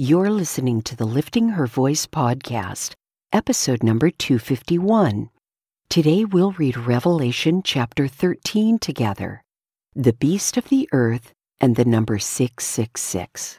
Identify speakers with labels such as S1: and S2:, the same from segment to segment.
S1: You're listening to the Lifting Her Voice podcast, episode number 251. Today we'll read Revelation chapter 13 together The Beast of the Earth and the number 666.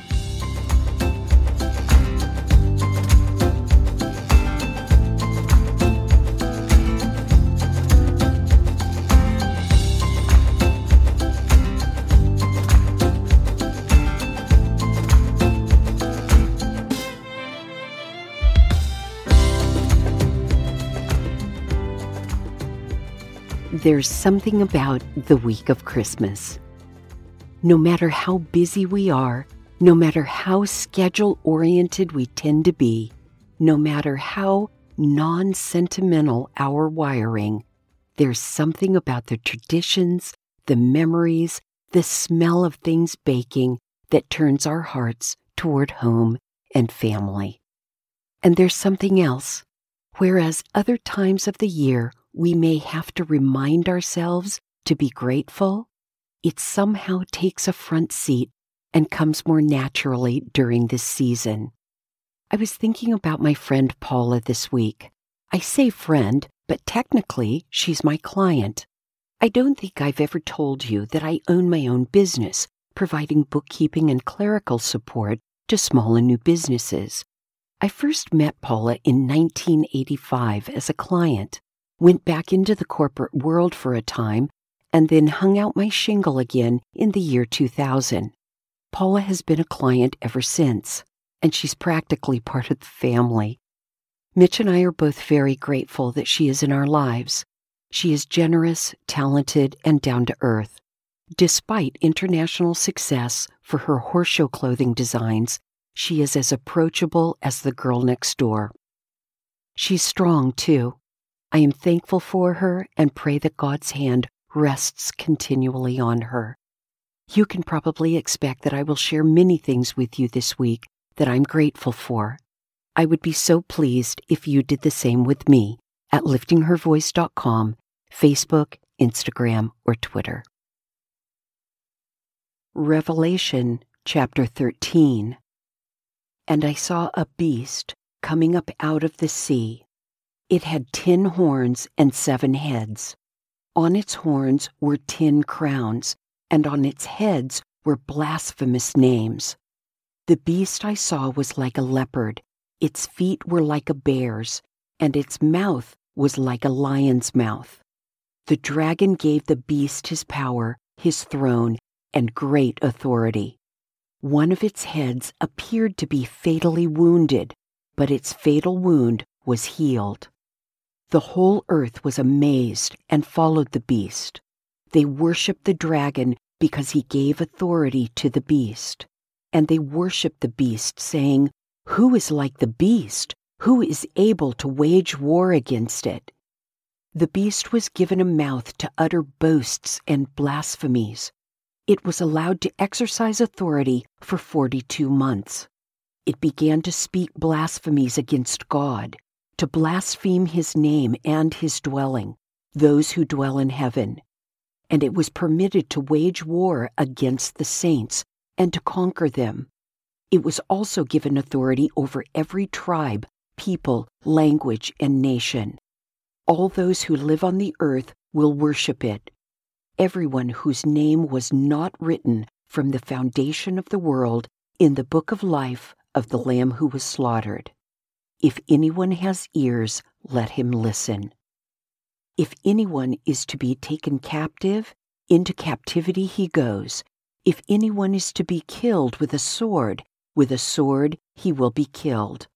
S1: There's something about the week of Christmas. No matter how busy we are, no matter how schedule oriented we tend to be, no matter how non sentimental our wiring, there's something about the traditions, the memories, the smell of things baking that turns our hearts toward home and family. And there's something else. Whereas other times of the year we may have to remind ourselves to be grateful, it somehow takes a front seat and comes more naturally during this season. I was thinking about my friend Paula this week. I say friend, but technically she's my client. I don't think I've ever told you that I own my own business, providing bookkeeping and clerical support to small and new businesses. I first met Paula in 1985 as a client went back into the corporate world for a time, and then hung out my shingle again in the year 2000. Paula has been a client ever since, and she's practically part of the family. Mitch and I are both very grateful that she is in our lives. She is generous, talented, and down to earth. Despite international success for her horseshoe clothing designs, she is as approachable as the girl next door. She's strong, too, I am thankful for her and pray that God's hand rests continually on her. You can probably expect that I will share many things with you this week that I'm grateful for. I would be so pleased if you did the same with me at liftinghervoice.com, Facebook, Instagram, or Twitter. Revelation chapter 13 And I saw a beast coming up out of the sea it had ten horns and seven heads. On its horns were ten crowns, and on its heads were blasphemous names. The beast I saw was like a leopard, its feet were like a bear's, and its mouth was like a lion's mouth. The dragon gave the beast his power, his throne, and great authority. One of its heads appeared to be fatally wounded, but its fatal wound was healed. The whole earth was amazed and followed the beast. They worshiped the dragon because he gave authority to the beast. And they worshiped the beast, saying, Who is like the beast? Who is able to wage war against it? The beast was given a mouth to utter boasts and blasphemies. It was allowed to exercise authority for 42 months. It began to speak blasphemies against God to blaspheme his name and his dwelling, those who dwell in heaven. And it was permitted to wage war against the saints and to conquer them. It was also given authority over every tribe, people, language, and nation. All those who live on the earth will worship it. Everyone whose name was not written from the foundation of the world in the book of life of the Lamb who was slaughtered. If anyone has ears, let him listen. If anyone is to be taken captive, into captivity he goes, If anyone is to be killed with a sword, with a sword he will be killed.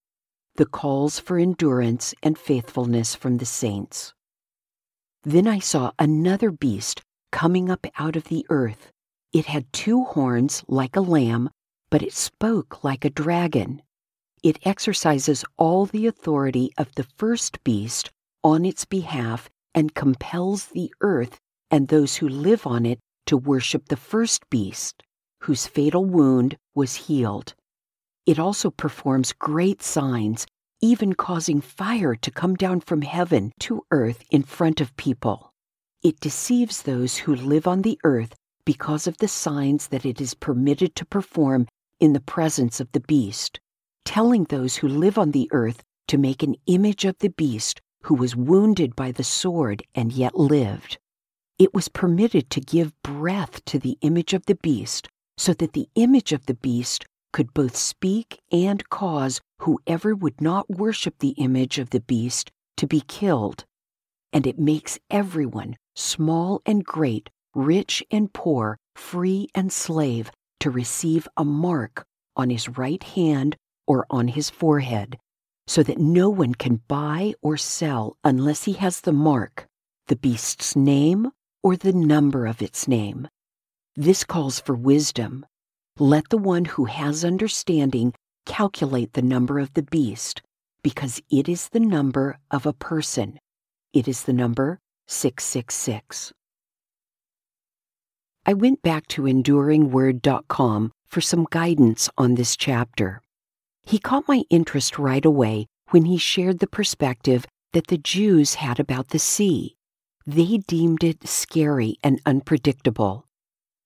S1: The calls for endurance and faithfulness from the saints. Then I saw another beast coming up out of the earth. It had two horns like a lamb, but it spoke like a dragon. It exercises all the authority of the first beast on its behalf and compels the earth and those who live on it to worship the first beast, whose fatal wound was healed. It also performs great signs, even causing fire to come down from heaven to earth in front of people. It deceives those who live on the earth because of the signs that it is permitted to perform in the presence of the beast, telling those who live on the earth to make an image of the beast who was wounded by the sword and yet lived. It was permitted to give breath to the image of the beast so that the image of the beast could both speak and cause whoever would not worship the image of the beast to be killed. And it makes everyone, small and great, rich and poor, free and slave, to receive a mark on his right hand or on his forehead, so that no one can buy or sell unless he has the mark, the beast's name, or the number of its name. This calls for wisdom. Let the one who has understanding calculate the number of the beast, because it is the number of a person. It is the number 666. I went back to enduringword.com for some guidance on this chapter. He caught my interest right away when he shared the perspective that the Jews had about the sea they deemed it scary and unpredictable.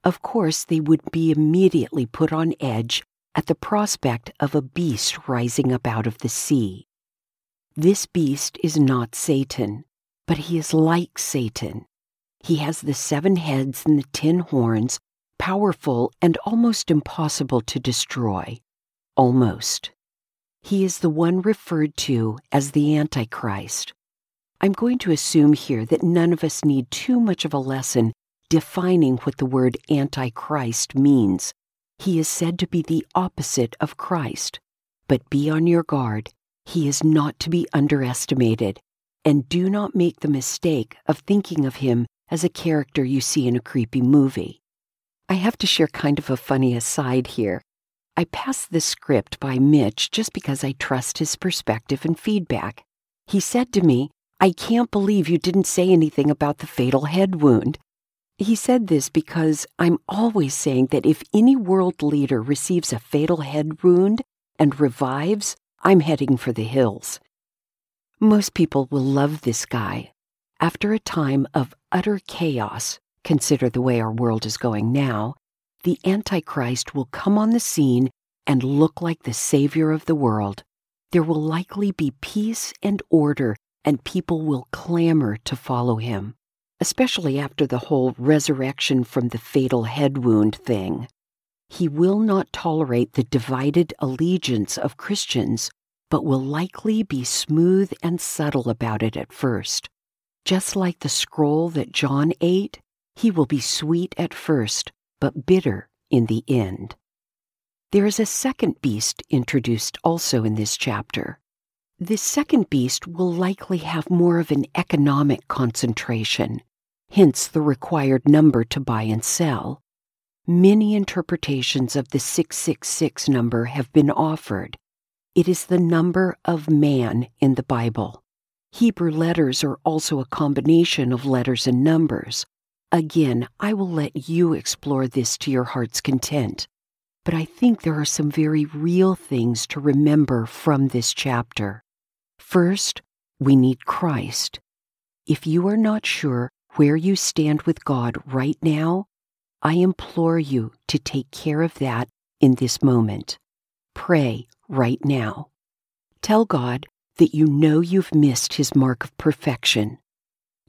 S1: Of course, they would be immediately put on edge at the prospect of a beast rising up out of the sea. This beast is not Satan, but he is like Satan. He has the seven heads and the ten horns, powerful and almost impossible to destroy. Almost. He is the one referred to as the Antichrist. I'm going to assume here that none of us need too much of a lesson defining what the word Antichrist means. He is said to be the opposite of Christ. But be on your guard. He is not to be underestimated. And do not make the mistake of thinking of him as a character you see in a creepy movie. I have to share kind of a funny aside here. I passed this script by Mitch just because I trust his perspective and feedback. He said to me, I can't believe you didn't say anything about the fatal head wound. He said this because I'm always saying that if any world leader receives a fatal head wound and revives, I'm heading for the hills. Most people will love this guy. After a time of utter chaos, consider the way our world is going now, the Antichrist will come on the scene and look like the savior of the world. There will likely be peace and order and people will clamor to follow him, especially after the whole resurrection from the fatal head wound thing. He will not tolerate the divided allegiance of Christians, but will likely be smooth and subtle about it at first. Just like the scroll that John ate, he will be sweet at first, but bitter in the end. There is a second beast introduced also in this chapter. This second beast will likely have more of an economic concentration, hence the required number to buy and sell. Many interpretations of the 666 number have been offered. It is the number of man in the Bible. Hebrew letters are also a combination of letters and numbers. Again, I will let you explore this to your heart's content. But I think there are some very real things to remember from this chapter. First, we need Christ. If you are not sure where you stand with God right now, I implore you to take care of that in this moment. Pray right now. Tell God that you know you've missed his mark of perfection.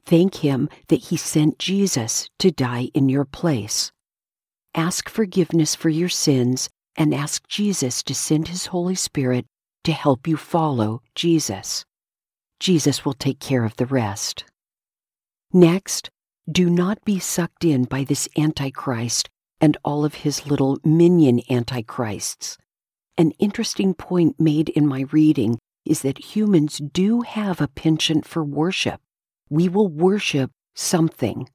S1: Thank him that he sent Jesus to die in your place. Ask forgiveness for your sins and ask Jesus to send his Holy Spirit to help you follow Jesus. Jesus will take care of the rest. Next, do not be sucked in by this Antichrist and all of his little minion antichrists. An interesting point made in my reading is that humans do have a penchant for worship. We will worship something.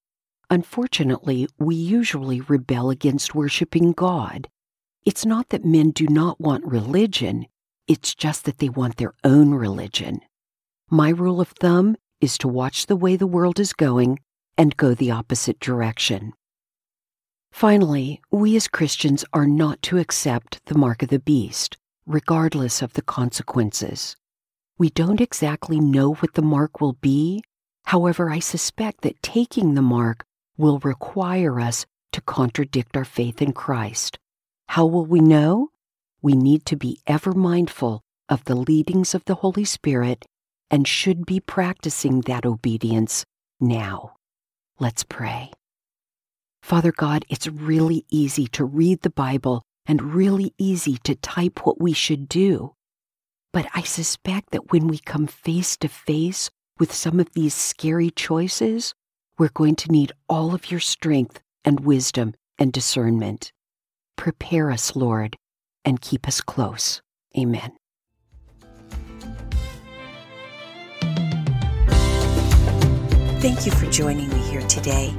S1: Unfortunately, we usually rebel against worshiping God. It's not that men do not want religion, it's just that they want their own religion. My rule of thumb is to watch the way the world is going and go the opposite direction. Finally, we as Christians are not to accept the mark of the beast, regardless of the consequences. We don't exactly know what the mark will be. However, I suspect that taking the mark will require us to contradict our faith in Christ. How will we know? We need to be ever mindful of the leadings of the Holy Spirit and should be practicing that obedience now. Let's pray. Father God, it's really easy to read the Bible and really easy to type what we should do. But I suspect that when we come face to face with some of these scary choices, we're going to need all of your strength and wisdom and discernment. Prepare us, Lord, and keep us close. Amen.
S2: Thank you for joining me here today.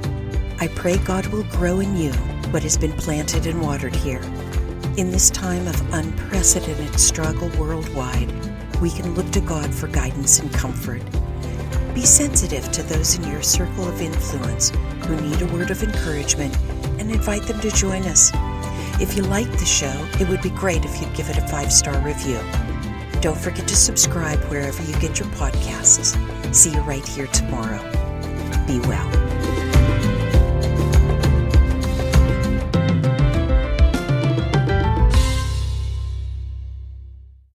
S2: I pray God will grow in you what has been planted and watered here. In this time of unprecedented struggle worldwide, we can look to God for guidance and comfort. Be sensitive to those in your circle of influence who need a word of encouragement and invite them to join us. If you like the show, it would be great if you'd give it a five star review. Don't forget to subscribe wherever you get your podcasts. See you right here tomorrow. Be well.